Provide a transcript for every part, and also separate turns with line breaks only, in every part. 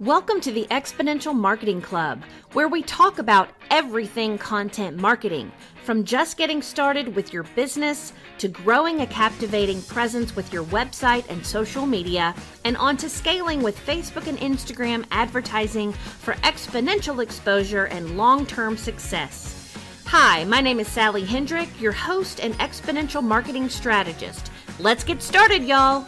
Welcome to the Exponential Marketing Club, where we talk about everything content marketing, from just getting started with your business to growing a captivating presence with your website and social media, and on to scaling with Facebook and Instagram advertising for exponential exposure and long term success. Hi, my name is Sally Hendrick, your host and exponential marketing strategist. Let's get started, y'all.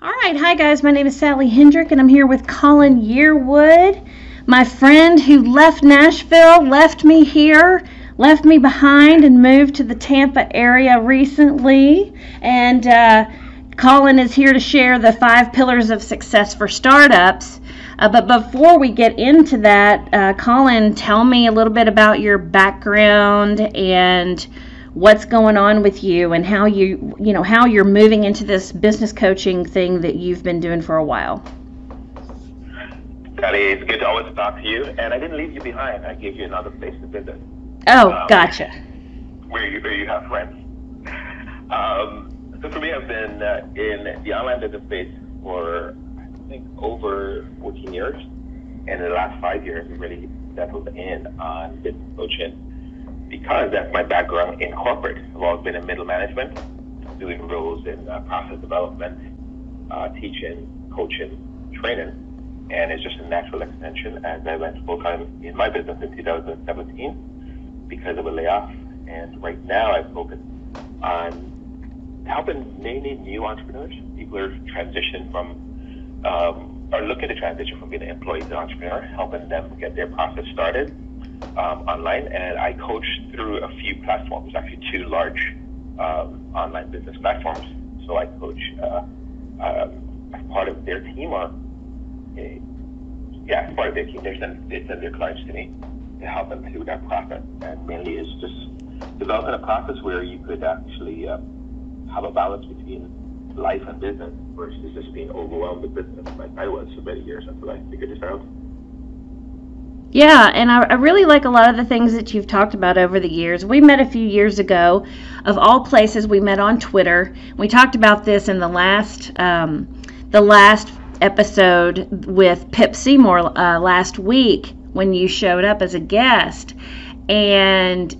All right, hi guys, my name is Sally Hendrick, and I'm here with Colin Yearwood, my friend who left Nashville, left me here, left me behind, and moved to the Tampa area recently. And uh, Colin is here to share the five pillars of success for startups. Uh, but before we get into that, uh, Colin, tell me a little bit about your background and what's going on with you and how you you know how you're moving into this business coaching thing that you've been doing for a while.
Sally, it's good to always talk to you. And I didn't leave you behind. I gave you another place to visit.
Oh, um, gotcha.
Where you where you have friends. Um, so for me, I've been uh, in the online business space for I think over 14 years, and in the last five years, we really settled in on business coaching because that's my background in corporate. I've always been in middle management, doing roles in uh, process development, uh, teaching, coaching, training, and it's just a natural extension as I went full time in my business in 2017 because of a layoff. And right now I focus on helping mainly new entrepreneurs, people are transitioning from, um, are looking to transition from being an employee to an entrepreneur, helping them get their process started um, online, and I coach through a few platforms, actually two large um, online business platforms. So I coach uh, um, as part of their team, or a, yeah, as part of their team, they send they send their clients to me to help them through that process. And mainly is just developing a process where you could actually uh, have a balance between life and business versus just being overwhelmed with business like I was for many years until I figured this out.
Yeah, and I, I, really like a lot of the things that you've talked about over the years. We met a few years ago, of all places. We met on Twitter. We talked about this in the last um, the last episode with Pip Seymour uh, last week when you showed up as a guest, and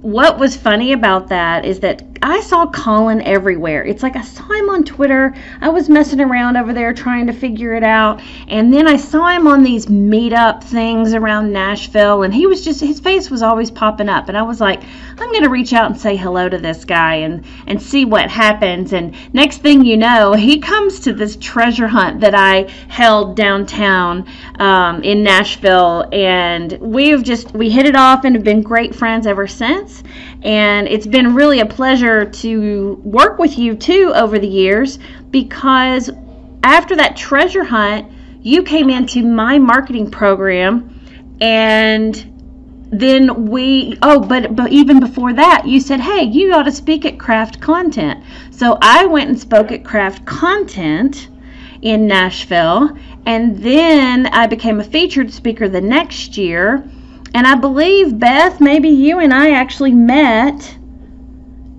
what was funny about that is that I saw Colin everywhere. It's like I saw him on Twitter. I was messing around over there trying to figure it out. And then I saw him on these meetup things around Nashville. And he was just, his face was always popping up. And I was like, I'm going to reach out and say hello to this guy and, and see what happens. And next thing you know, he comes to this treasure hunt that I held downtown um, in Nashville. And we've just, we hit it off and have been great friends ever since. And it's been really a pleasure to work with you too over the years because after that treasure hunt, you came into my marketing program and then we oh but but even before that you said hey you ought to speak at craft content. So i went and spoke at craft content in nashville and then i became a featured speaker the next year. And I believe, Beth, maybe you and I actually met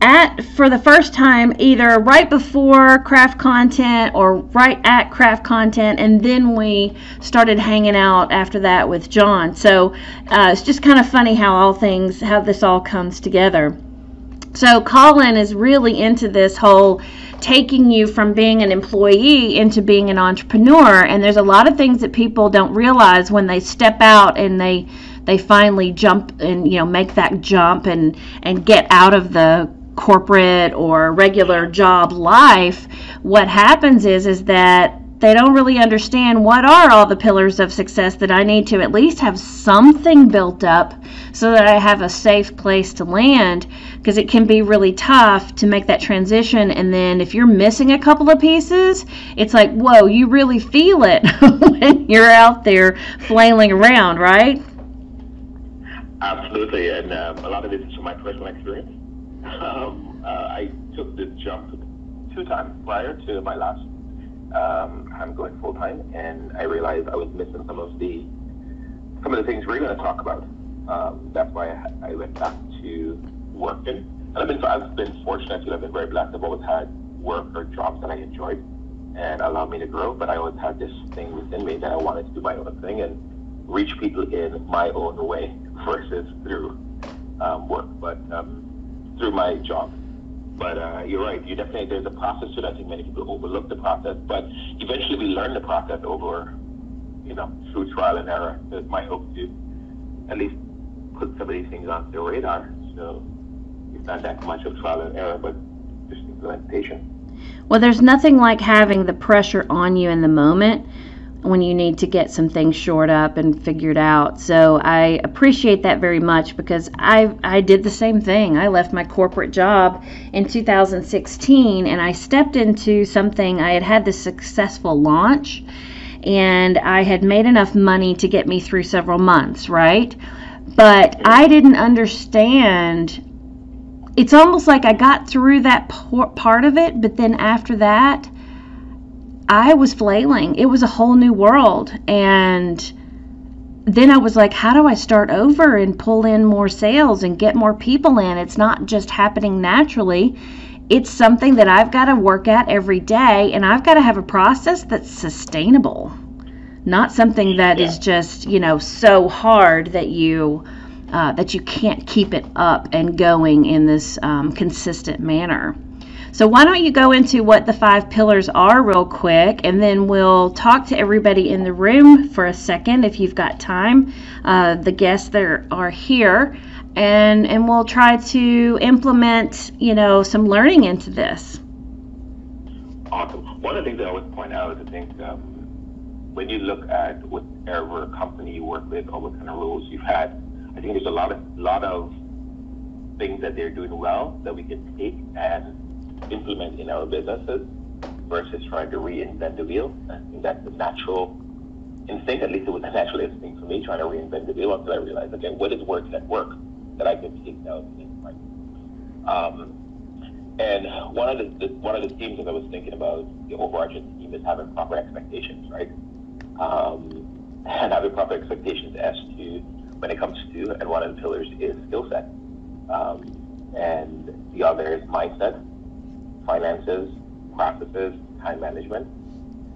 at for the first time either right before craft content or right at craft content and then we started hanging out after that with john. So uh, it's just kind of funny how all things how this all comes together. So colin is really into this whole taking you from being an employee into being an entrepreneur and there's a lot of things that people don't realize when they step out and they they finally jump and you know make that jump and and get out of the corporate or regular job life what happens is is that they don't really understand what are all the pillars of success that I need to at least have something built up so that I have a safe place to land because it can be really tough to make that transition. And then if you're missing a couple of pieces it's like whoa you really feel it when you're out there flailing around right?
Absolutely, and um, a lot of this is from my personal experience. Um, uh, I took this jump two times prior to my last um, time going full time, and I realized I was missing some of the some of the things we're going to talk about. Um, that's why I, I, went back to working, and I've been I've been fortunate. I've been very blessed. I've always had work or jobs that I enjoyed, and allowed me to grow. But I always had this thing within me that I wanted to do my own thing and reach people in my own way versus through um, work, but um, through my job. But uh, you're right. You definitely there's a process to it. I think many people overlook the process, but eventually we learn the process over, you know, through trial and error. It's my hope to at least put some of these things on the radar. So it's not that much of trial and error, but just implementation.
Well, there's nothing like having the pressure on you in the moment when you need to get some things shored up and figured out. So I appreciate that very much because I I did the same thing. I left my corporate job in 2016 and I stepped into something I had had this successful launch and I had made enough money to get me through several months, right? But I didn't understand it's almost like I got through that part of it, but then after that, I was flailing. It was a whole new world. And then I was like, how do I start over and pull in more sales and get more people in? It's not just happening naturally. It's something that I've got to work at every day, and I've got to have a process that's sustainable, not something that yeah. is just, you know, so hard that you. Uh, that you can't keep it up and going in this um, consistent manner. So, why don't you go into what the five pillars are real quick, and then we'll talk to everybody in the room for a second if you've got time, uh, the guests that are here, and, and we'll try to implement, you know, some learning into this.
Awesome. One of the things I always point out is I think um, when you look at whatever company you work with or what kind of roles you've had, I think there's a lot of lot of things that they're doing well that we can take and implement in our businesses versus trying to reinvent the wheel. I think that's the natural instinct, at least it was a natural instinct for me, trying to reinvent the wheel until I realized, okay, what is working at work that I can take now my um, and one of the, the, one of the themes that I was thinking about the overarching theme is having proper expectations, right? Um, and having proper expectations as to when it comes to, and one of the pillars is skill set, um, and the other is mindset, finances, processes, time management,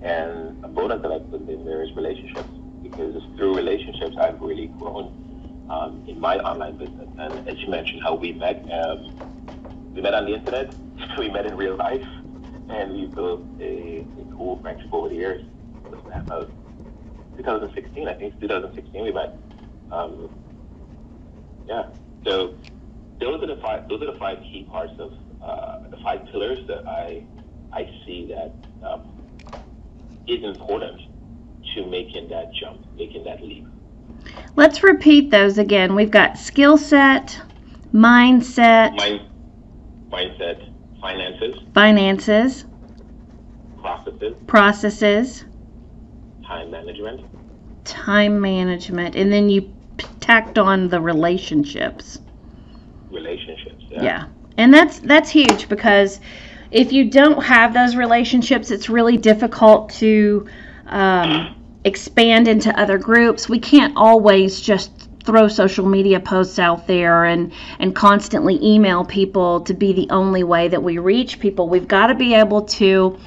and a bonus that I put in is relationships because it's through relationships I've really grown um, in my online business. And as you mentioned, how we met, um, we met on the internet, we met in real life, and we built a, a cool friendship over the years. About 2016, I think 2016 we met. Um, yeah, so those are the five. Those are the five key parts of uh, the five pillars that I I see that um, is important to making that jump, making that leap.
Let's repeat those again. We've got skill set, mindset,
Mind, mindset, finances,
finances,
processes,
processes,
time management,
time management, and then you tacked on the relationships.
Relationships. Yeah.
yeah and that's that's huge because if you don't have those relationships it's really difficult to um, expand into other groups. We can't always just throw social media posts out there and and constantly email people to be the only way that we reach people. We've got to be able to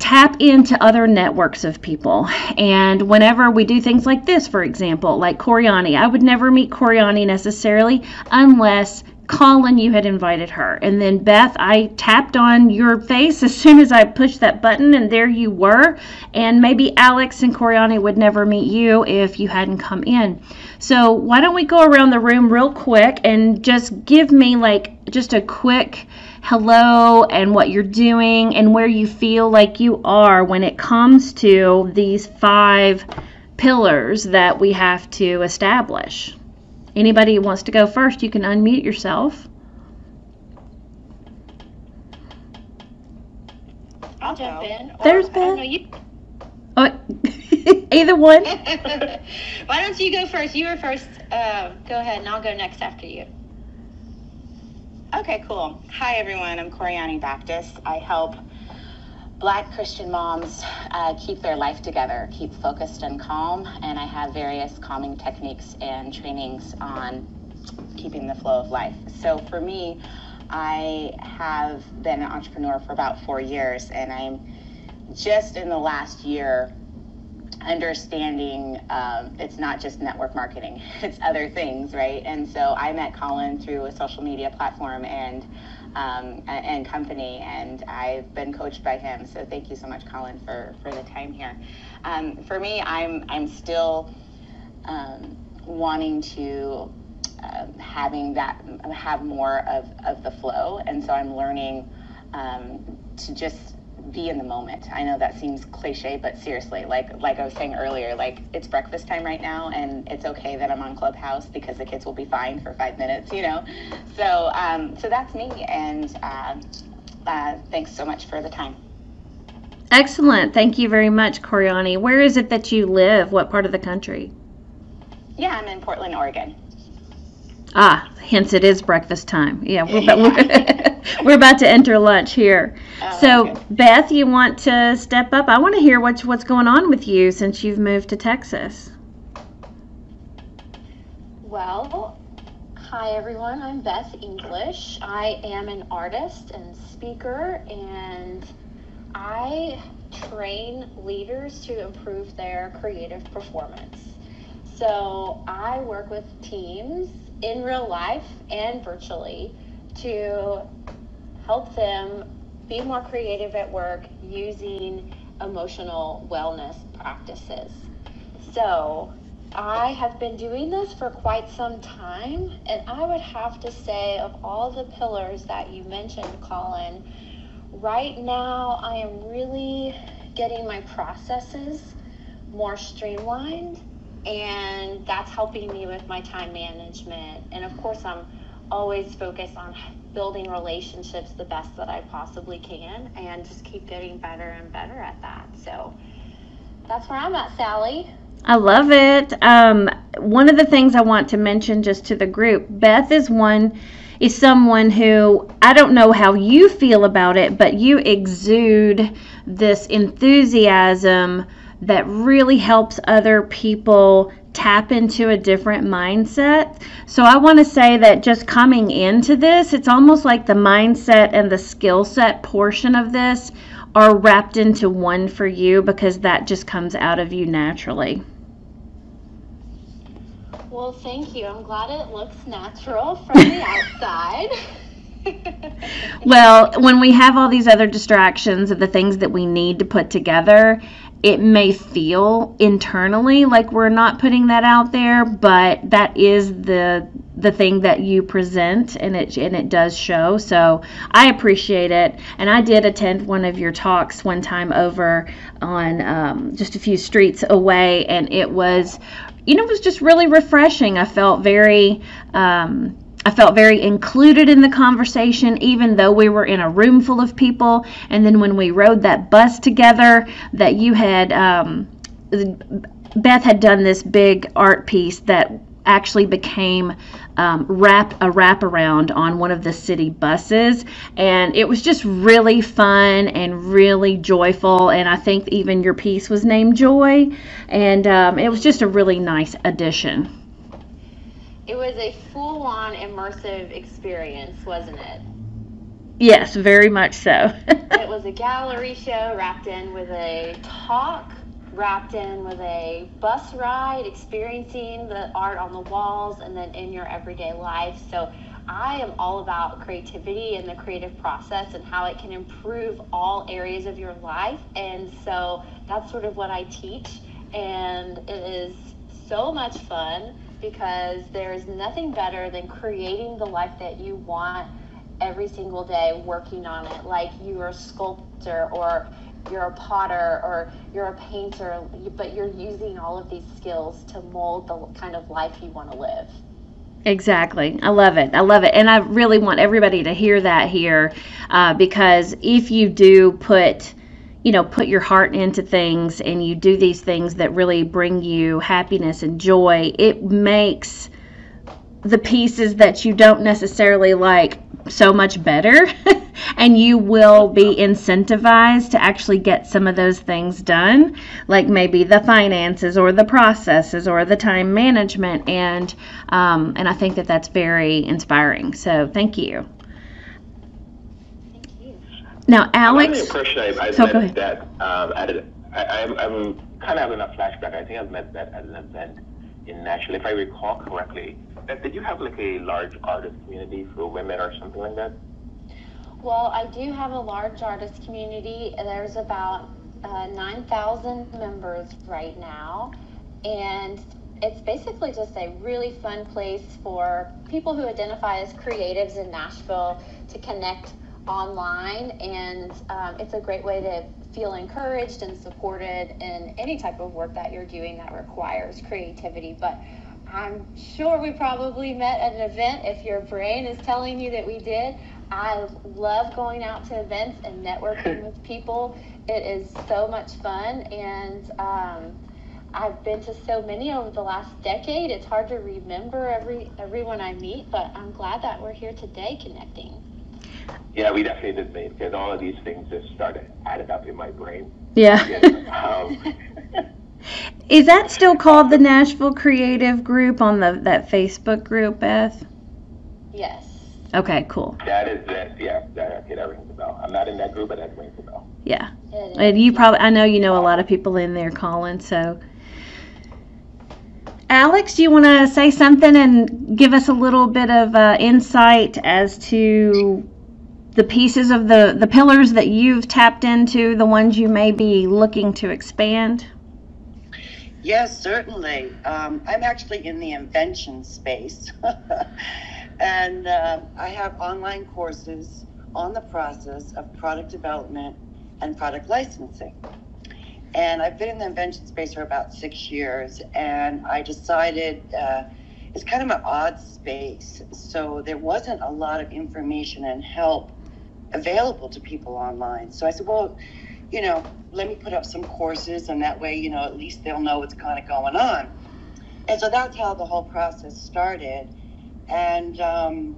tap into other networks of people. And whenever we do things like this, for example, like Coriani, I would never meet Coriani necessarily unless Colin, you had invited her. And then Beth, I tapped on your face as soon as I pushed that button, and there you were. And maybe Alex and Coriani would never meet you if you hadn't come in. So why don't we go around the room real quick and just give me like just a quick hello and what you're doing and where you feel like you are when it comes to these five pillars that we have to establish. Anybody who wants to go first, you can unmute yourself.
I'll jump in.
There's Ben. You... Oh, either one.
Why don't you go first? You were first. Uh, go ahead, and I'll go next after you. Okay, cool. Hi, everyone. I'm Coriani Baptist. I help Black Christian moms uh, keep their life together, keep focused and calm, and I have various calming techniques and trainings on keeping the flow of life. So for me, I have been an entrepreneur for about four years, and I'm just in the last year, understanding um, it's not just network marketing, it's other things, right? And so I met Colin through a social media platform and um, and company, and I've been coached by him. So thank you so much, Colin, for, for the time here. Um, for me, I'm I'm still um, wanting to um, having that have more of, of the flow, and so I'm learning um, to just be in the moment. I know that seems cliche, but seriously, like like I was saying earlier, like it's breakfast time right now, and it's okay that I'm on Clubhouse because the kids will be fine for five minutes, you know. So um, so that's me, and uh, uh, thanks so much for the time.
Excellent. Thank you very much, Coriani. Where is it that you live? What part of the country?
Yeah, I'm in Portland, Oregon.
Ah, hence it is breakfast time. Yeah, we're, about, we're, about to enter lunch here.
Oh,
so,
okay.
Beth, you want to step up? I want to hear what's what's going on with you since you've moved to Texas.
Well, hi everyone. I'm Beth English. I am an artist and speaker, and I train leaders to improve their creative performance. So I work with teams in real life and virtually to help them be more creative at work using emotional wellness practices. So I have been doing this for quite some time, and I would have to say, of all the pillars that you mentioned, Colin, right now I am really getting my processes more streamlined, and that's helping me with my time management. And of course, I'm always focus on building relationships the best that I possibly can, and just keep getting better and better at that. So that's where I'm at, Sally.
I love it. Um, one of the things I want to mention just to the group, Beth is one is someone who I don't know how you feel about it, but you exude this enthusiasm that really helps other people tap into a different mindset. So I want to say that just coming into this, it's almost like the mindset and the skill set portion of this are wrapped into one for you because that just comes out of you naturally.
Well, thank you. I'm glad it looks natural from the outside.
Well, when we have all these other distractions of the things that we need to put together, it may feel internally like we're not putting that out there, but that is the the thing that you present and it and it does show. So I appreciate it. And I did attend one of your talks one time over on um, just a few streets away, and it was, you know, it was just really refreshing. I felt very. Um, I felt very included in the conversation, even though we were in a room full of people. And then when we rode that bus together, that you had, um, Beth had done this big art piece that actually became um, wrap a wraparound on one of the city buses, and it was just really fun and really joyful. And I think even your piece was named Joy, and um, it was just a really nice addition.
It was a full on immersive experience, wasn't it?
Yes, very much so.
it was a gallery show wrapped in with a talk, wrapped in with a bus ride, experiencing the art on the walls, and then in your everyday life. So I am all about creativity and the creative process and how it can improve all areas of your life. And so that's sort of what I teach. And it is so much fun because there is nothing better than creating the life that you want every single day working on it like you're a sculptor or you're a potter or you're a painter but you're using all of these skills to mold the kind of life you want to live
Exactly. I love it. I love it. And I really want everybody to hear that here uh, because if you do put, you know, put your heart into things and you do these things that really bring you happiness and joy, it makes the pieces that you don't necessarily like so much better. And you will be incentivized to actually get some of those things done like maybe the finances or the processes or the time management. And um, and i think that that's very inspiring. So thank you.
thank you
Now,
I'm under
Alex.
the impression I, I
So
met
go ahead.
that um, at a, I, I'm, I'm kind of having a flashback. I think I've met that at an event in Nashville, if I recall correctly. Did you have like a large artist community for women or something like that?
Well, I do have a large artist community. There's about uh, 9,000 members right now. And it's basically just a really fun place for people who identify as creatives in Nashville to connect online. And um, it's a great way to feel encouraged and supported in any type of work that you're doing that requires creativity. But I'm sure we probably met at an event if your brain is telling you that we did. I love going out to events and networking with people. It is so much fun, and um, I've been to so many over the last decade. It's hard to remember every everyone I meet, but I'm glad that we're here today connecting.
Yeah, we definitely did meet because all of these things just started added up in my brain.
Yeah.
um,
Is that still called the Nashville Creative Group on the that Facebook group, Beth?
Yes.
Okay, cool.
that is that. Yeah, that, okay, that rings a bell. I'm not in that group, but that rings a bell.
Yeah. And you probably, I know you know a lot of people in there, Colin. So, Alex, do you want to say something and give us a little bit of uh, insight as to the pieces of the the pillars that you've tapped into, the ones you may be looking to expand?
Yes, certainly. Um, I'm actually in the invention space. and uh, I have online courses on the process of product development and product licensing. And I've been in the invention space for about six years, and I decided uh, it's kind of an odd space. So there wasn't a lot of information and help available to people online. So I said, well, you know, let me put up some courses, and that way, you know, at least they'll know what's kind of going on. And so that's how the whole process started. And um,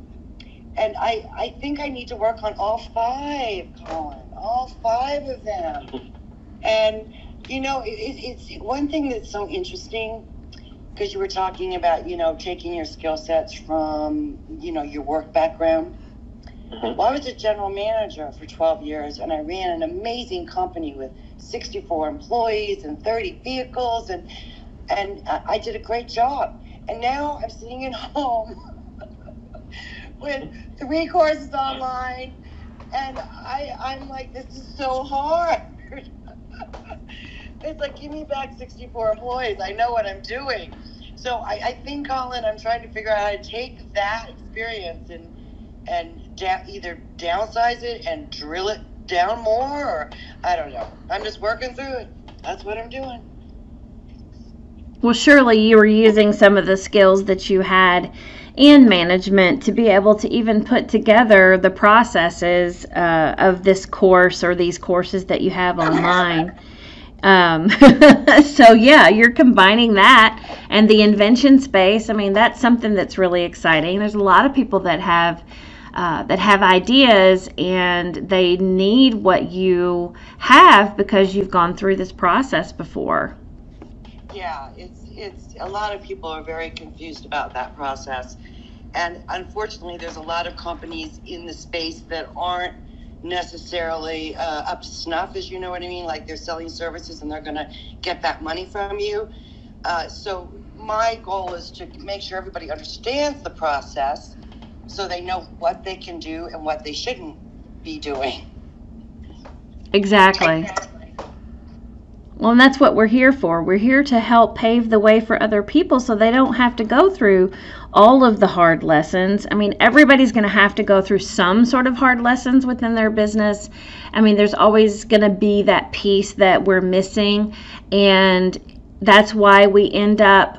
and I I think I need to work on all five, Colin, all five of them. And you know, it, it, it's one thing that's so interesting because you were talking about you know taking your skill sets from you know your work background.
Mhm.
Well, I was a general manager for 12 years, and I ran an amazing company with 64 employees and 30 vehicles, and and I I did a great job. And now I'm sitting at home with three courses online, and I I'm like, this is so hard. it's like, give me back 64 employees. I know what I'm doing. So I, I think, Colin, I'm trying to figure out how to take that experience and and da- either downsize it and drill it down more, or I don't know. I'm just working through it. That's what I'm doing.
Well, surely you were using some of the skills that you had in management to be able to even put together the processes uh, of this course or these courses that you have online. Um, so yeah, you're combining that and the invention space. I mean, that's something that's really exciting. There's a lot of people that have uh, that have ideas and they need what you have because you've gone through this process before.
Yeah, it's it's a lot of people are very confused about that process, and unfortunately, there's a lot of companies in the space that aren't necessarily uh, up to snuff, as you know what I mean. Like they're selling services and they're going to get that money from you. Uh, so my goal is to make sure everybody understands the process, so they know what they can do and what they shouldn't be doing.
Exactly. Well, and that's what we're here for. We're here to help pave the way for other people so they don't have to go through all of the hard lessons. I mean, everybody's going to have to go through some sort of hard lessons within their business. I mean, there's always going to be that piece that we're missing. And that's why we end up,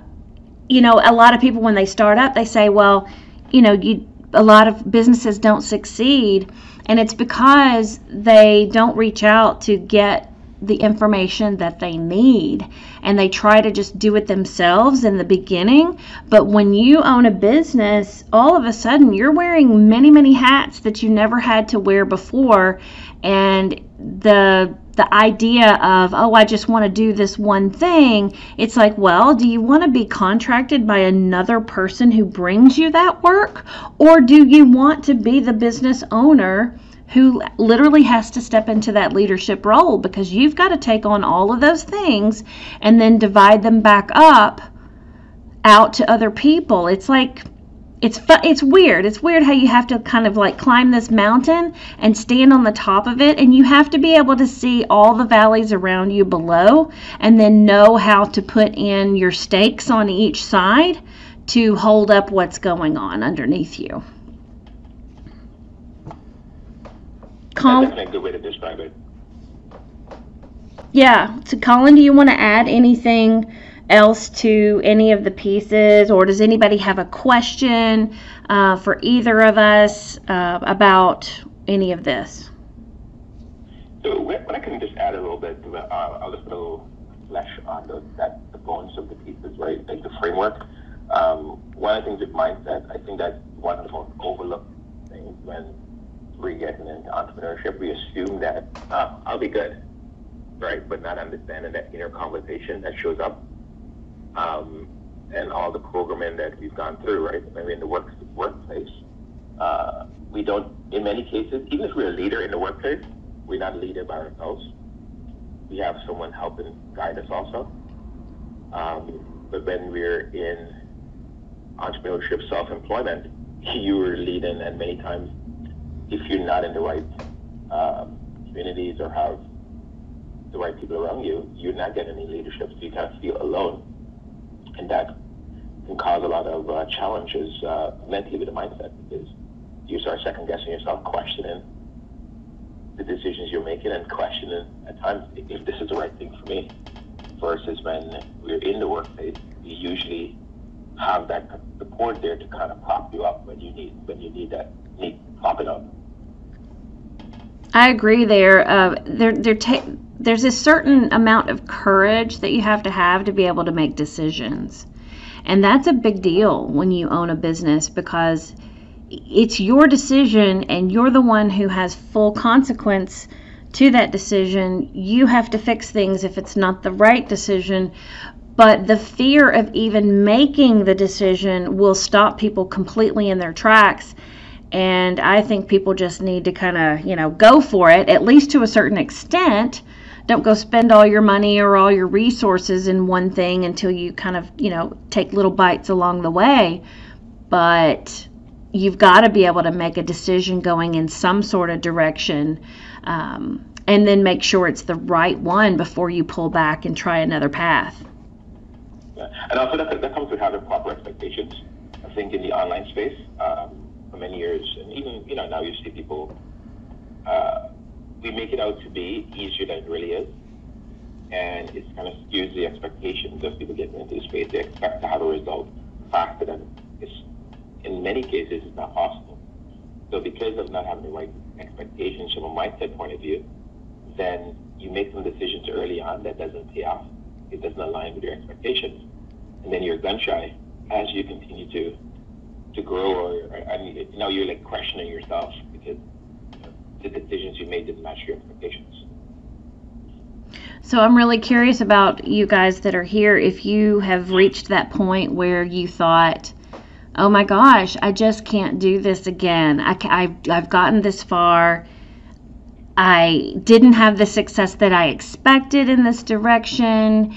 you know, a lot of people, when they start up, they say, well, you know, you, a lot of businesses don't succeed. And it's because they don't reach out to get the information that they need and they try to just do it themselves in the beginning. But when you own a business all of a sudden you're wearing many many hats that you never had to wear before. And the the idea of oh I just want to do this one thing it's like well do you want to be contracted by another person who brings you that work? Or do you want to be the business owner who literally has to step into that leadership role because you've got to take on all of those things and then divide them back up out to other people. It's like it's it's weird. It's weird how you have to kind of like climb this mountain and stand on the top of it and you have to be able to see all the valleys around you below and then know how to put in your stakes on each side to hold up what's going on underneath you.
Com- That's definitely a good way to describe it.
Yeah. So Colin, do you want to add anything else to any of the pieces, or does anybody have a question uh, for either of us uh, about any of this?
So, what I can just add a little bit, uh, I'll just put a little flesh on the, that, the bones of the pieces, right? Like the framework. Um, one of the things with mindset, I think that's one of the most overlooked things when we're getting into entrepreneurship. We assume that uh, I'll be good, right? But not understanding that inner conversation that shows up um, and all the programming that we've gone through, right? Maybe in the work, workplace, uh, we don't, in many cases, even if we're a leader in the workplace, we're not a leader by ourselves. We have someone helping guide us also. Um, but when we're in entrepreneurship, self-employment, you're leading, and many times, if you're not in the right um, communities or have the right people around you, you're not getting any leadership, so you kind of feel alone and that can cause a lot of uh, challenges uh, mentally with the mindset because you start second guessing yourself, questioning the decisions you're making, and questioning at times if this is the right thing for me. Versus when we're in the workplace, we usually have that support there to kind of prop you up when you need when you need that need propping up.
I agree there. Uh, there, ta- there's a certain amount of courage that you have to have to be able to make decisions. And that's a big deal when you own a business because it's your decision and you're the one who has full consequence to that decision. You have to fix things if it's not the right decision. But the fear of even making the decision will stop people completely in their tracks and I think people just need to kind of, you know, go for it, at least to a certain extent. Don't go spend all your money or all your resources in one thing until you kind of, you know, take little bites along the way. But you've got to be able to make a decision going in some sort of direction um, and then make sure it's the right one before you pull back and try another path.
Yeah. And also, that, that comes with having proper expectations. I think in the online space, um, for many years, and even you know now you see people. Uh, we make it out to be easier than it really is, and it's kind of skews the expectations of people getting into the space. They expect to have a result faster than it's. In many cases, it's not possible. So because of not having the right expectations from a mindset point of view, then you make some decisions early on that doesn't pay off. It doesn't align with your expectations, and then you're gun shy as you continue to to grow, or I mean, you now you're like questioning yourself because the decisions you made didn't match your expectations.
So I'm really curious about you guys that are here. If you have reached that point where you thought, "Oh my gosh, I just can't do this again. I, I've, I've gotten this far." I didn't have the success that I expected in this direction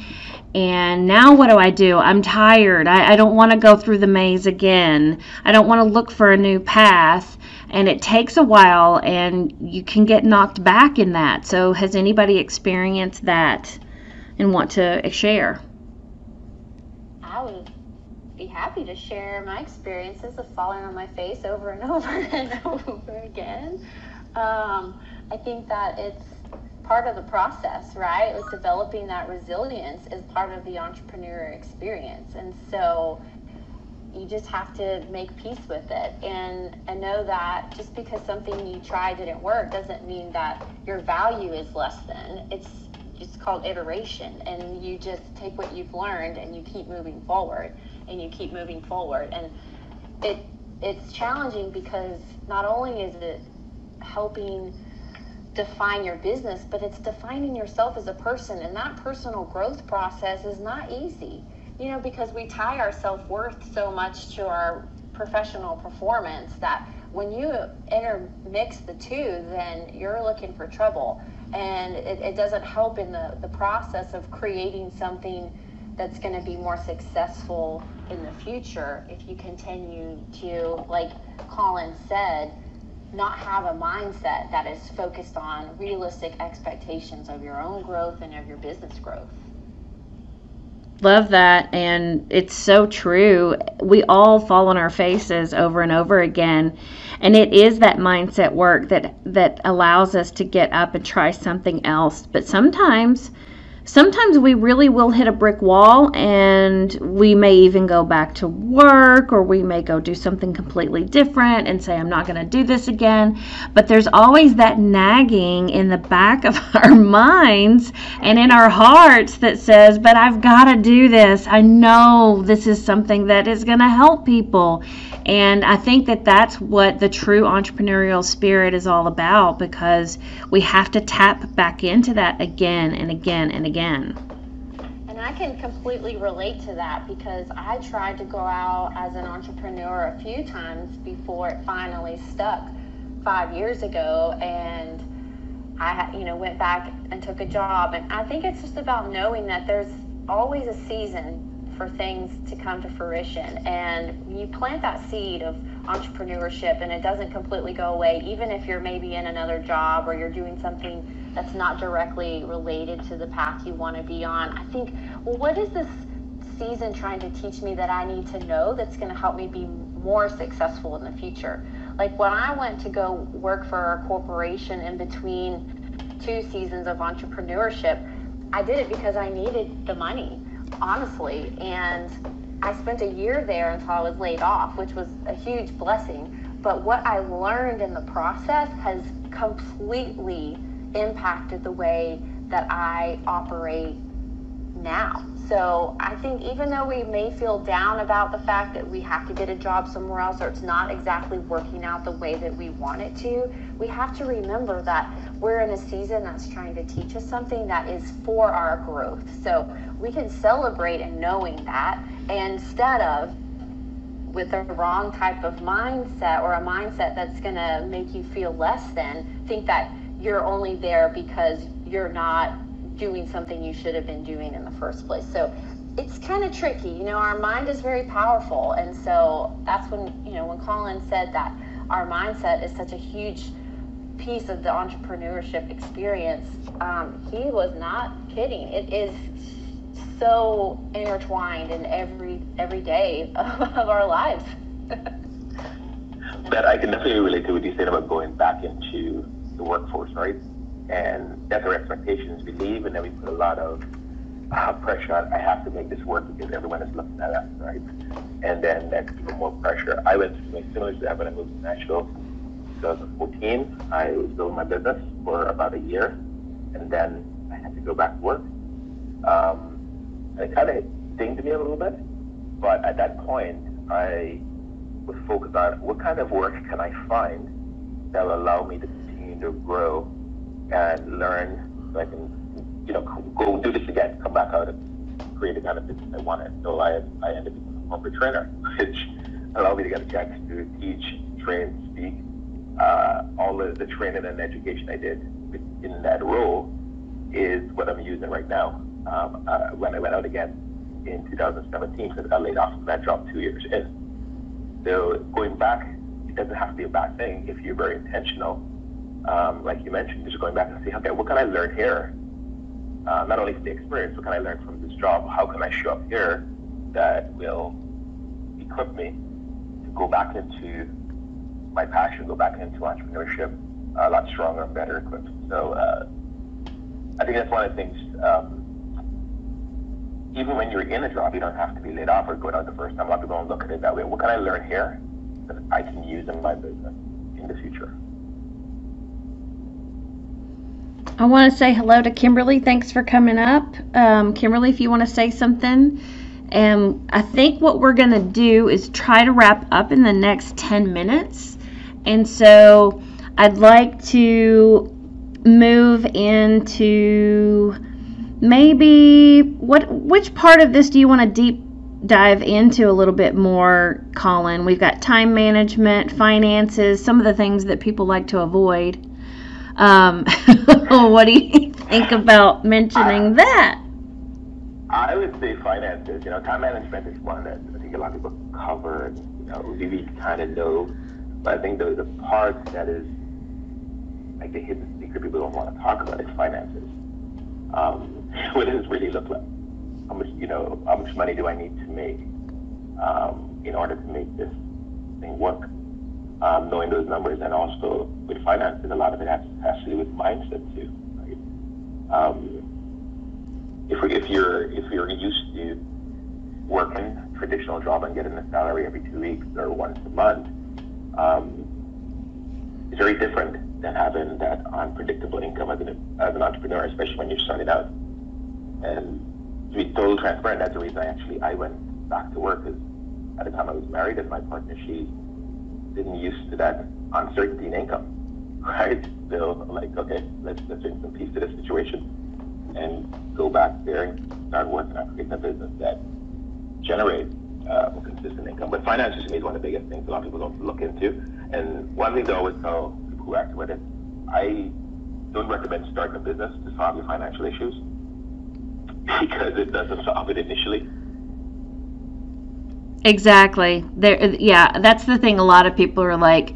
and now what do I do? I'm tired. I, I don't want to go through the maze again. I don't want to look for a new path. And it takes a while, and you can get knocked back in that. So, has anybody experienced that and want to share?
I would be happy to share my experiences of falling on my face over and over and over again. Um, I think that it's part of the process, right? Like developing that resilience is part of the entrepreneur experience. And so you just have to make peace with it and, and know that just because something you try didn't work doesn't mean that your value is less than. It's it's called iteration. And you just take what you've learned and you keep moving forward and you keep moving forward. And it it's challenging because not only is it helping define your business, but it's defining yourself as a person. And that personal growth process is not easy, you know, because we tie our self worth so much to our professional performance that when you intermix the two, then you're looking for trouble. And it, it doesn't help in the, the process of creating something that's going to be more successful in the future if you continue to, like Colin said, not have a mindset that is focused on realistic expectations of your own growth and of your business growth.
Love that. And it's so true. We all fall on our faces over and over again. And it is that mindset work that, that allows us to get up and try something else. But sometimes sometimes we really will hit a brick wall and we may even go back to work or we may go do something completely different and say, I'm not going to do this again. But there's always that nagging in the back of our minds and in our hearts that says, But I've got to do this. I know this is something that is going to help people. And I think that that's what the true entrepreneurial spirit is all about because we have to tap back into that again and again and again.
And I can completely relate to that because I tried to go out as an entrepreneur a few times before it finally stuck five years ago. And I, you know, went back and took a job. And I think it's just about knowing that there's always a season for things to come to fruition. And you plant that seed of entrepreneurship and it doesn't completely go away, even if you're maybe in another job or you're doing something that's not directly related to the path you want to be on. I think, well, what is this season trying to teach me that I need to know that's going to help me be more successful in the future? Like when I went to go work for a corporation in between two seasons of entrepreneurship, I did it because I needed the money honestly. And I spent a year there until I was laid off, which was a huge blessing. But what I learned in the process has completely impacted the way that I operate now. So I think even though we may feel down about the fact that we have to get a job somewhere else or it's not exactly working out the way that we want it to, we have to remember that we're in a season that's trying to teach us something that is for our growth. So we can celebrate in knowing that instead of with a wrong type of mindset or a mindset that's going to make you feel less than, think that you're only there because you're not doing something you should have been doing in the first place. So it's kind of tricky. You know, our mind is very powerful. And so that's when, you know, when Colin said that our mindset is such a huge piece of the entrepreneurship experience, um, he was not kidding. It is so intertwined in every every day of our lives.
but I can definitely relate to what you said about going back into the workforce, right? And that's our expectations. We leave, and then we put a lot of uh, pressure on. I have to make this work because everyone is looking at us, right? And then that's even more pressure. I went through something similar to that when I moved to Nashville. 2014, I was building my business for about a year, and then I had to go back to work. Um, and it kind of dinged me a little bit, but at that point, I was focused on what kind of work can I find that will allow me to continue to grow and learn so I can, you know, go do this again, come back out and create the kind of business I wanted. So I, I ended up becoming a corporate trainer, which allowed me to get a chance to teach, train, speak. Uh, all of the training and education I did in that role is what I'm using right now. Um, uh, when I went out again in 2017, because I got laid off from that job two years in. So going back, it doesn't have to be a bad thing if you're very intentional um, like you mentioned, just going back and see, okay, what can I learn here? Uh, not only from the experience, what can I learn from this job? How can I show up here that will equip me to go back into my passion, go back into entrepreneurship a lot stronger and better equipped. So uh, I think that's one of the things. Um, even when you're in a job, you don't have to be laid off or go out the first time. A lot of people don't look at it that way. What can I learn here that I can use in my business in the future?
I want to say hello to Kimberly. Thanks for coming up. Um, Kimberly, if you want to say something. And I think what we're going to do is try to wrap up in the next 10 minutes. And so I'd like to move into maybe what which part of this do you want to deep dive into a little bit more, Colin. We've got time management, finances, some of the things that people like to avoid. Um, what do you think about mentioning that?
I would say finances. You know, time management is one that I think a lot of people cover. And, you know, we kind of know, but I think the the part that is like the hidden secret people don't want to talk about is finances. Um, what does it really look like? How much, you know, how much money do I need to make um, in order to make this thing work? Um, knowing those numbers, and also with finances, a lot of it has, has to do with mindset too. Right? Um, if, if you're if you're used to working a traditional job and getting a salary every two weeks or once a month, um, it's very different than having that unpredictable income as an, as an entrepreneur, especially when you're starting out. And to be totally transparent, that's the reason I actually I went back to work. Because at the time I was married, and my partner she didn't used to that uncertainty in income, right? So like, okay, let's let's bring some peace to this situation and go back there and start working on creating a business that generates uh, consistent income. But finances to me is one of the biggest things a lot of people don't look into. And one thing they always tell people who act with it, I don't recommend starting a business to solve your financial issues because it doesn't solve it initially.
Exactly. There yeah, that's the thing a lot of people are like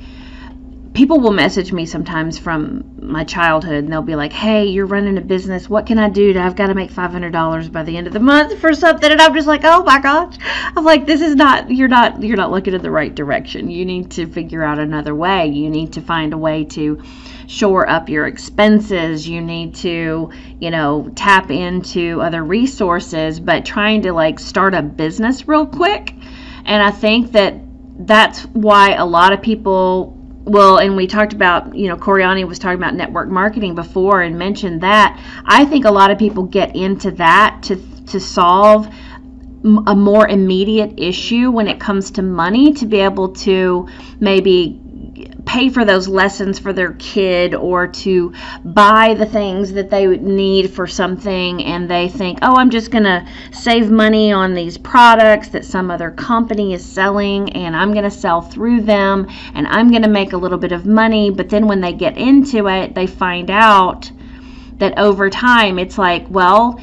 people will message me sometimes from my childhood and they'll be like, "Hey, you're running a business. What can I do? I've got to make $500 by the end of the month for something." And I'm just like, "Oh my gosh." I'm like, "This is not you're not you're not looking in the right direction. You need to figure out another way. You need to find a way to shore up your expenses. You need to, you know, tap into other resources, but trying to like start a business real quick. And I think that that's why a lot of people well, and we talked about, you know, Coriani was talking about network marketing before and mentioned that. I think a lot of people get into that to to solve a more immediate issue when it comes to money to be able to maybe pay for those lessons for their kid or to buy the things that they would need for something and they think, oh, I'm just going to save money on these products that some other company is selling and I'm going to sell through them and I'm going to make a little bit of money. But then when they get into it, they find out that over time it's like, well,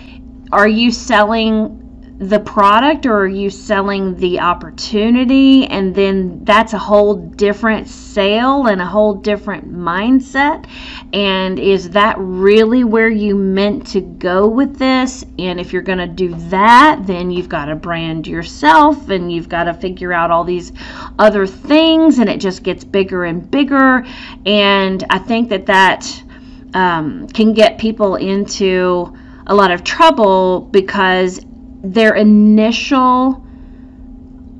are you selling the product or are you selling the opportunity? And then that's a whole different sale and a whole different mindset. And is that really where you meant to go with this? And if you're going to do that then you've got to brand yourself and you've got to figure out all these other things and it just gets bigger and bigger. And i think that that um, can get people into a lot of trouble because their initial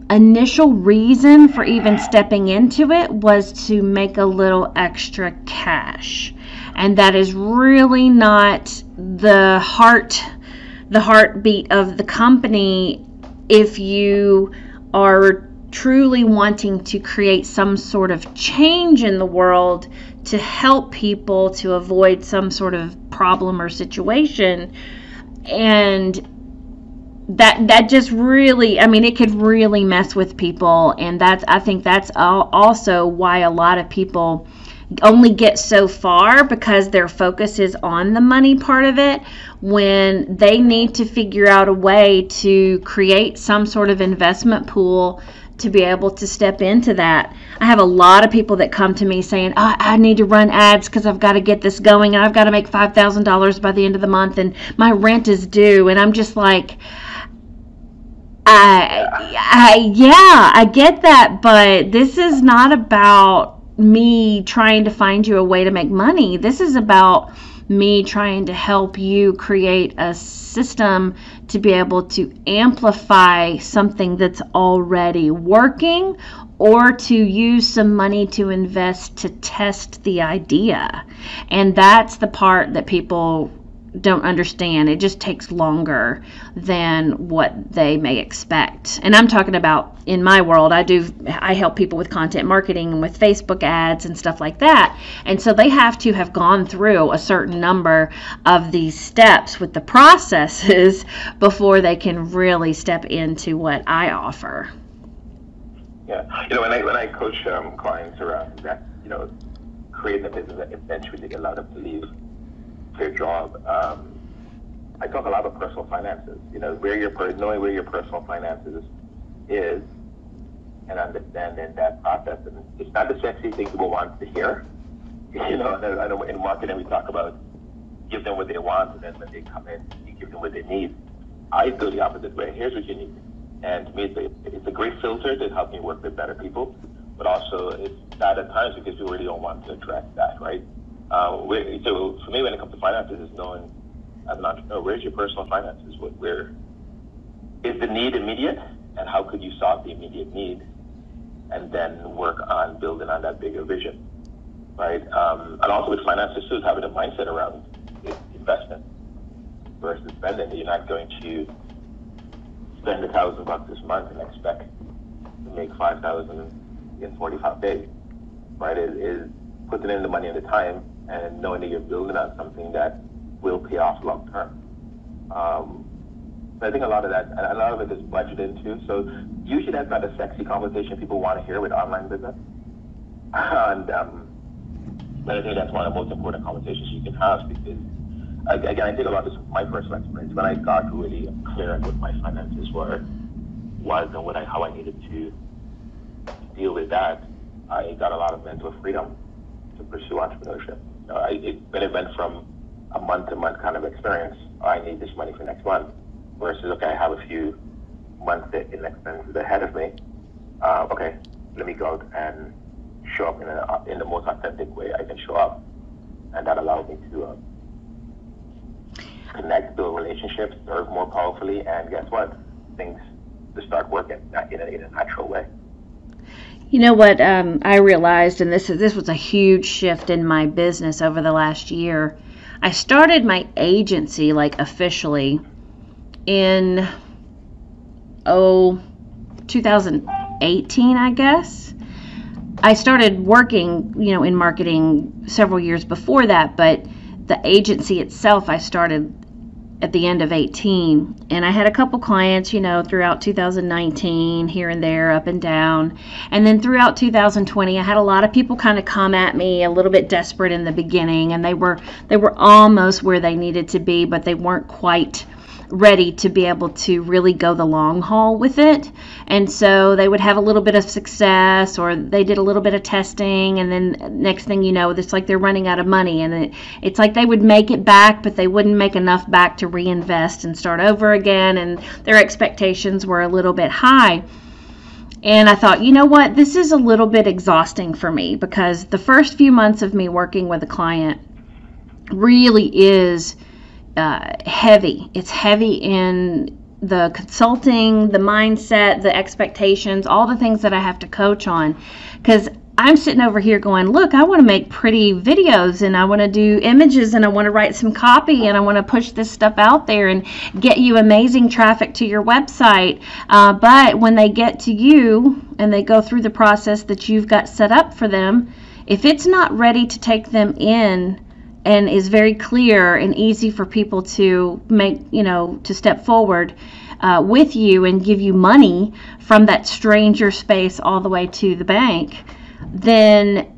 initial reason for even stepping into it was to make a little extra cash. And that is really not the heart the heartbeat of the company if you are truly wanting to create some sort of change in the world to help people to avoid some sort of problem or situation. And that that just really i mean it could really mess with people and that's i think that's also why a lot of people only get so far because their focus is on the money part of it when they need to figure out a way to create some sort of investment pool to be able to step into that. I have a lot of people that come to me saying, oh, I need to run ads because I've got to get this going and I've got to make $5,000 by the end of the month and my rent is due. And I'm just like, I, I, yeah, I get that, but this is not about me trying to find you a way to make money. This is about me trying to help you create a system to be able to amplify something that's already working or to use some money to invest to test the idea. And that's the part that people don't understand. It just takes longer than what they may expect. And I'm talking about in my world, I do I help people with content marketing and with Facebook ads and stuff like that. And so they have to have gone through a certain number of these steps with the processes before they can really step into what I offer.
Yeah, you know, when I when I coach um, clients around that, you know, creating a business that eventually allow them to leave their job. Um, I talk a lot about personal finances. You know, where your knowing where your personal finances is, and understanding that process. And it's not the sexy thing people want to hear. You know, I know in marketing we talk about give them what they want, and then when they come in, you give them what they need. I go the opposite way. Here's what you need. And to me, it's a, it's a great filter to help me work with better people, but also it's bad at times because people really don't want to address that, right? Uh, so for me, when it comes to finances, is knowing as an entrepreneur, where's your personal finances? What, where is the need immediate, and how could you solve the immediate need, and then work on building on that bigger vision, right? Um, and also with finances too, is having a mindset around investment versus spending. You're not going to spend a thousand bucks this month and expect to make five thousand in 45 days, right? It is putting in the money and the time and knowing that you're building on something that will pay off long term. Um, I think a lot of that, a lot of it is budgeted too. So usually that's not a sexy conversation people want to hear with online business. and um, but I think that's one of the most important conversations you can have because, again, I think a lot of this my personal experience. When I got really clear on what my finances were, was and what I how I needed to deal with that, I got a lot of mental freedom to pursue entrepreneurship. You know, I, it, it went from a month to month kind of experience. I need this money for next month versus, okay, I have a few months in expenses ahead of me. Uh, okay, let me go out and show up in, a, in the most authentic way I can show up. And that allowed me to uh, connect, build relationships, serve more powerfully, and guess what? Things to start working in a, in a natural way.
You know what um, I realized, and this is, this was a huge shift in my business over the last year. I started my agency like officially in oh 2018, I guess. I started working, you know, in marketing several years before that, but the agency itself I started at the end of 18 and i had a couple clients you know throughout 2019 here and there up and down. And then throughout 2020 i had a lot of people kind of come at me a little bit desperate in the beginning and they were they were almost where they needed to be but they weren't quite ready to be able to really go the long haul with it. And so they would have a little bit of success or they did a little bit of testing and then next thing you know, it's like they're running out of money and it, it's like they would make it back but they wouldn't make enough back to reinvest and start over again and their expectations were a little bit high. And I thought, you know what, this is a little bit exhausting for me because the first few months of me working with a client really is uh, heavy. It's heavy in the consulting, the mindset, the expectations, all the things that I have to coach on. Because I'm sitting over here going, look, I want to make pretty videos and I want to do images and I want to write some copy and I want to push this stuff out there and get you amazing traffic to your website. Uh, but when they get to you and they go through the process that you've got set up for them, if it's not ready to take them in and is very clear and easy for people to make, you know, to step forward uh, with you and give you money from that stranger space all the way to the bank, then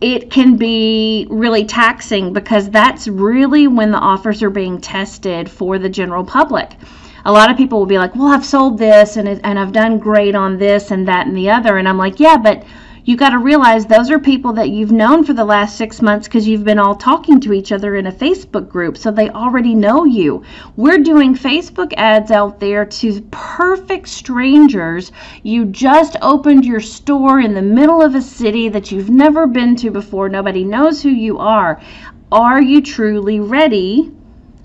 it can be really taxing because that's really when the offers are being tested for the general public. A lot of people will be like, "Well, I've sold this and and I've done great on this and that and the other," and I'm like, "Yeah, but." You got to realize those are people that you've known for the last six months because you've been all talking to each other in a Facebook group, so they already know you. We're doing Facebook ads out there to perfect strangers. You just opened your store in the middle of a city that you've never been to before, nobody knows who you are. Are you truly ready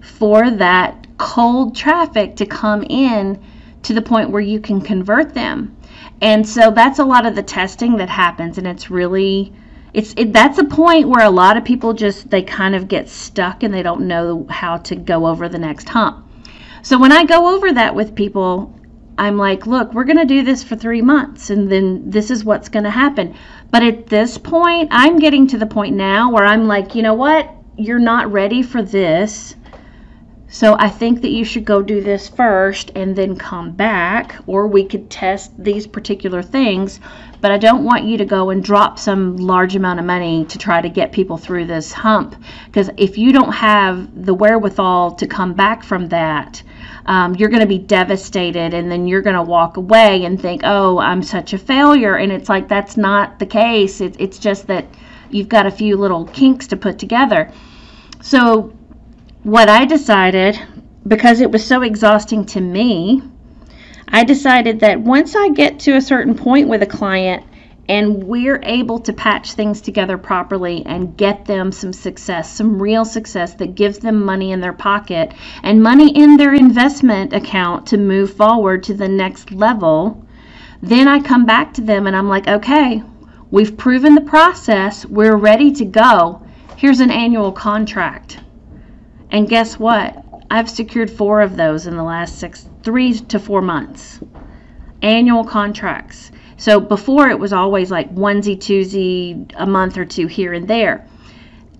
for that cold traffic to come in to the point where you can convert them? And so that's a lot of the testing that happens, and it's really it's it, that's a point where a lot of people just they kind of get stuck and they don't know how to go over the next hump. So when I go over that with people, I'm like, look, we're going to do this for three months and then this is what's going to happen. But at this point, I'm getting to the point now where I'm like, you know what? You're not ready for this. So I think that you should go do this first and then come back, or we could test these particular things. But I don't want you to go and drop some large amount of money to try to get people through this hump. Because if you don't have the wherewithal to come back from that, um, you're going to be devastated and then you're going to walk away and think, oh, I'm such a failure. And it's like, that's not the case. It, it's just that you've got a few little kinks to put together. So, what I decided, because it was so exhausting to me, I decided that once I get to a certain point with a client, and we're able to patch things together properly and get them some success, some real success that gives them money in their pocket and money in their investment account to move forward to the next level, then I come back to them and I'm like, okay, we've proven the process, we're ready to go. Here's an annual contract. And guess what? I've secured four of those in the last six, three to four months. Annual contracts. So before it was always like onesie, twosie, a month or two here and there.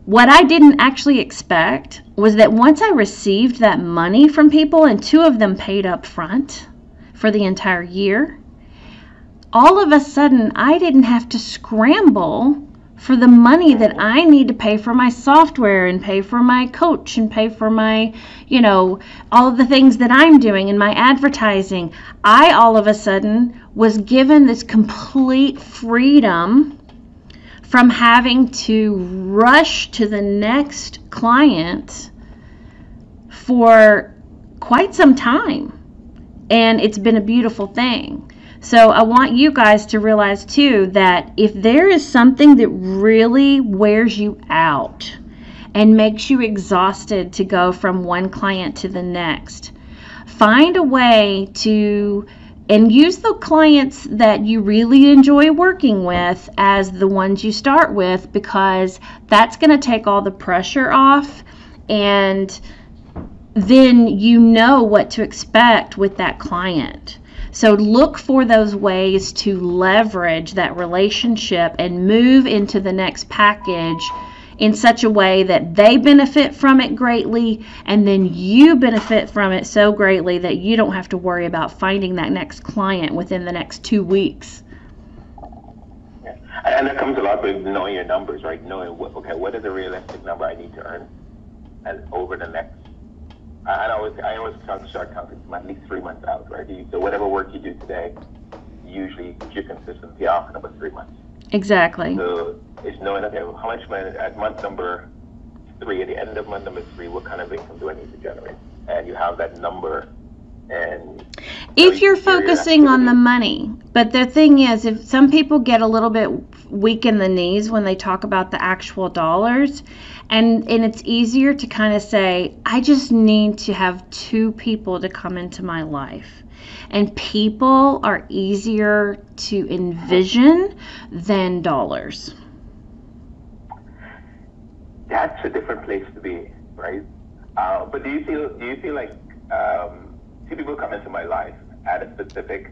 What I didn't actually expect was that once I received that money from people, and two of them paid up front for the entire year, all of a sudden I didn't have to scramble for the money that I need to pay for my software and pay for my coach and pay for my, you know, all of the things that I'm doing and my advertising. I all of a sudden was given this complete freedom from having to rush to the next client for quite some time. And it's been a beautiful thing. So I want you guys to realize too that if there is something that really wears you out and makes you exhausted to go from one client to the next, find a way to and use the clients that you really enjoy working with as the ones you start with because that's going to take all the pressure off and then you know what to expect with that client. So look for those ways to leverage that relationship and move into the next package in such a way that they benefit from it greatly and then you benefit from it so greatly that you don't have to worry about finding that next client within the next two weeks.
Yeah. And that comes a lot with knowing your numbers, right? Knowing what, okay, what is the realistic number I need to earn over the next I always I always start start counting from at least three months out, right? So whatever work you do today, usually your consistency off in about three months.
Exactly.
So it's knowing okay, well, how much money at month number three, at the end of month number three, what kind of income do I need to generate? And you have that number and
if you're focusing on the money but the thing is if some people get a little bit weak in the knees when they talk about the actual dollars and and it's easier to kind of say i just need to have two people to come into my life. And people are easier to envision than dollars.
That's a different place to be right? Uh, but do you feel do you feel like um, people come into my life at a specific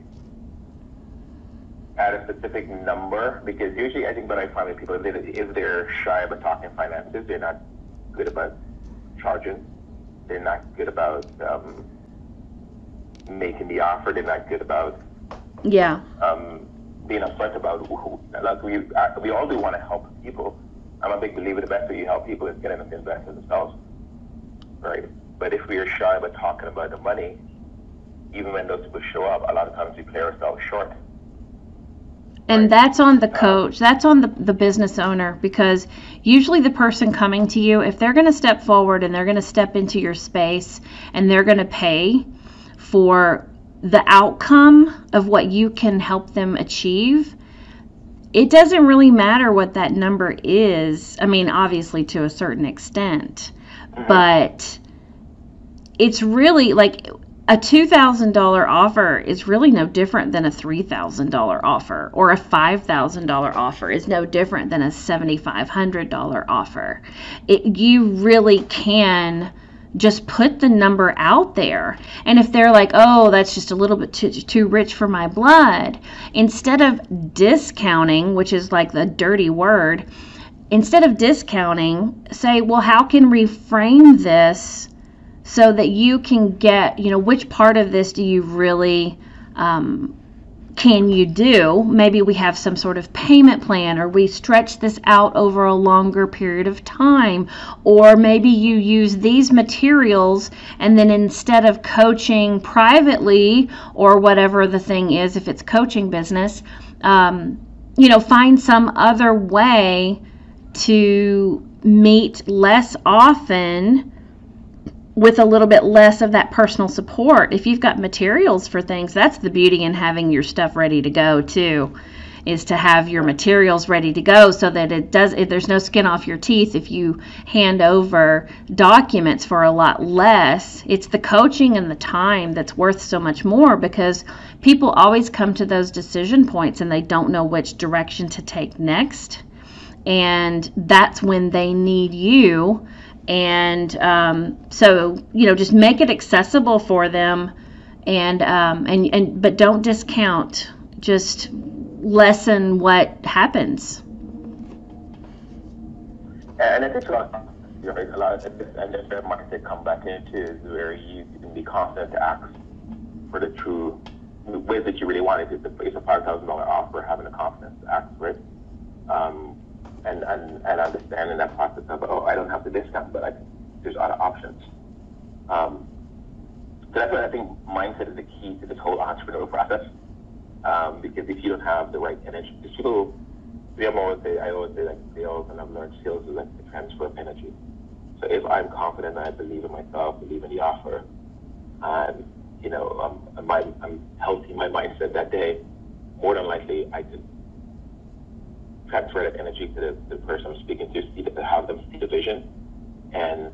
at a specific number because usually I think what I find with people is if they're shy about talking finances, they're not good about charging. They're not good about um, making the offer. They're not good about
yeah
um, being upfront about who. Like we uh, we all do want to help people. I'm a big believer the best way you help people is getting them to invest in themselves, right? But if we are shy about talking about the money, even when those people show up, a lot of times we play ourselves short.
And that's on the uh, coach, that's on the, the business owner because usually the person coming to you, if they're going to step forward and they're going to step into your space and they're going to pay for the outcome of what you can help them achieve, it doesn't really matter what that number is. I mean, obviously to a certain extent, mm-hmm. but it's really like a $2,000 offer is really no different than a $3,000 offer, or a $5,000 offer is no different than a $7,500 offer. It, you really can just put the number out there. And if they're like, oh, that's just a little bit too, too rich for my blood, instead of discounting, which is like the dirty word, instead of discounting, say, well, how can we frame this? So that you can get, you know, which part of this do you really um, can you do? Maybe we have some sort of payment plan, or we stretch this out over a longer period of time, or maybe you use these materials and then instead of coaching privately or whatever the thing is, if it's coaching business, um, you know, find some other way to meet less often with a little bit less of that personal support. If you've got materials for things, that's the beauty in having your stuff ready to go too. Is to have your materials ready to go so that it does. If there's no skin off your teeth if you hand over documents for a lot less. It's the coaching and the time that's worth so much more because people always come to those decision points and they don't know which direction to take next, and that's when they need you and um, so you know just make it accessible for them and um, and and but don't discount just lessen what happens
and I think a lot, a lot of this, and this mindset come back into is where you can be confident to ask for the true ways that you really want it. It's a, it's a five thousand dollar offer, having the confidence to ask for it. Um, and, and, and understanding that process of, oh, I don't have the discount, but I, there's other options. Um, so that's why I think mindset is the key to this whole entrepreneurial process. Um, because if you don't have the right energy, because people, I always say, I always say like sales, and I've learned sales is like the transfer of energy. So if I'm confident I believe in myself, believe in the offer, and you know, I'm, I'm, I'm healthy, my mindset that day, more than likely I could transfer that energy to the, the person I'm speaking to, see, to have them see the vision and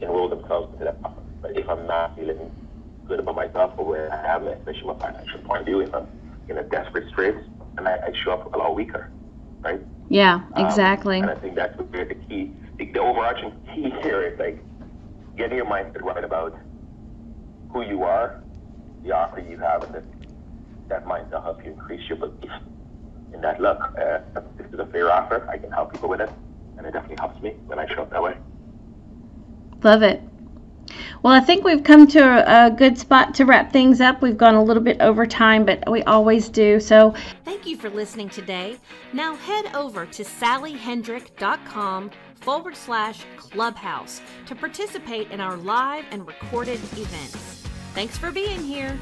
enroll themselves into that process. But if I'm not feeling good about myself or where I am, especially from a financial point of view, if I'm in a desperate strait, and I, I show up a lot weaker, right?
Yeah, exactly.
Um, and I think that's where the key, the, the overarching key here is like getting your mindset right about who you are, the offer you have, and that, that mindset will help you increase your belief in that look, uh, this is a fair offer. I can help people with it, and it definitely helps me when I show up that way.
Love it. Well, I think we've come to a, a, good spot to wrap things up. We've gone a little bit over time, but we always do. So,
thank you for listening today. Now head over to sallyhendrick.com forward slash clubhouse to participate in our live and recorded events. Thanks for being here.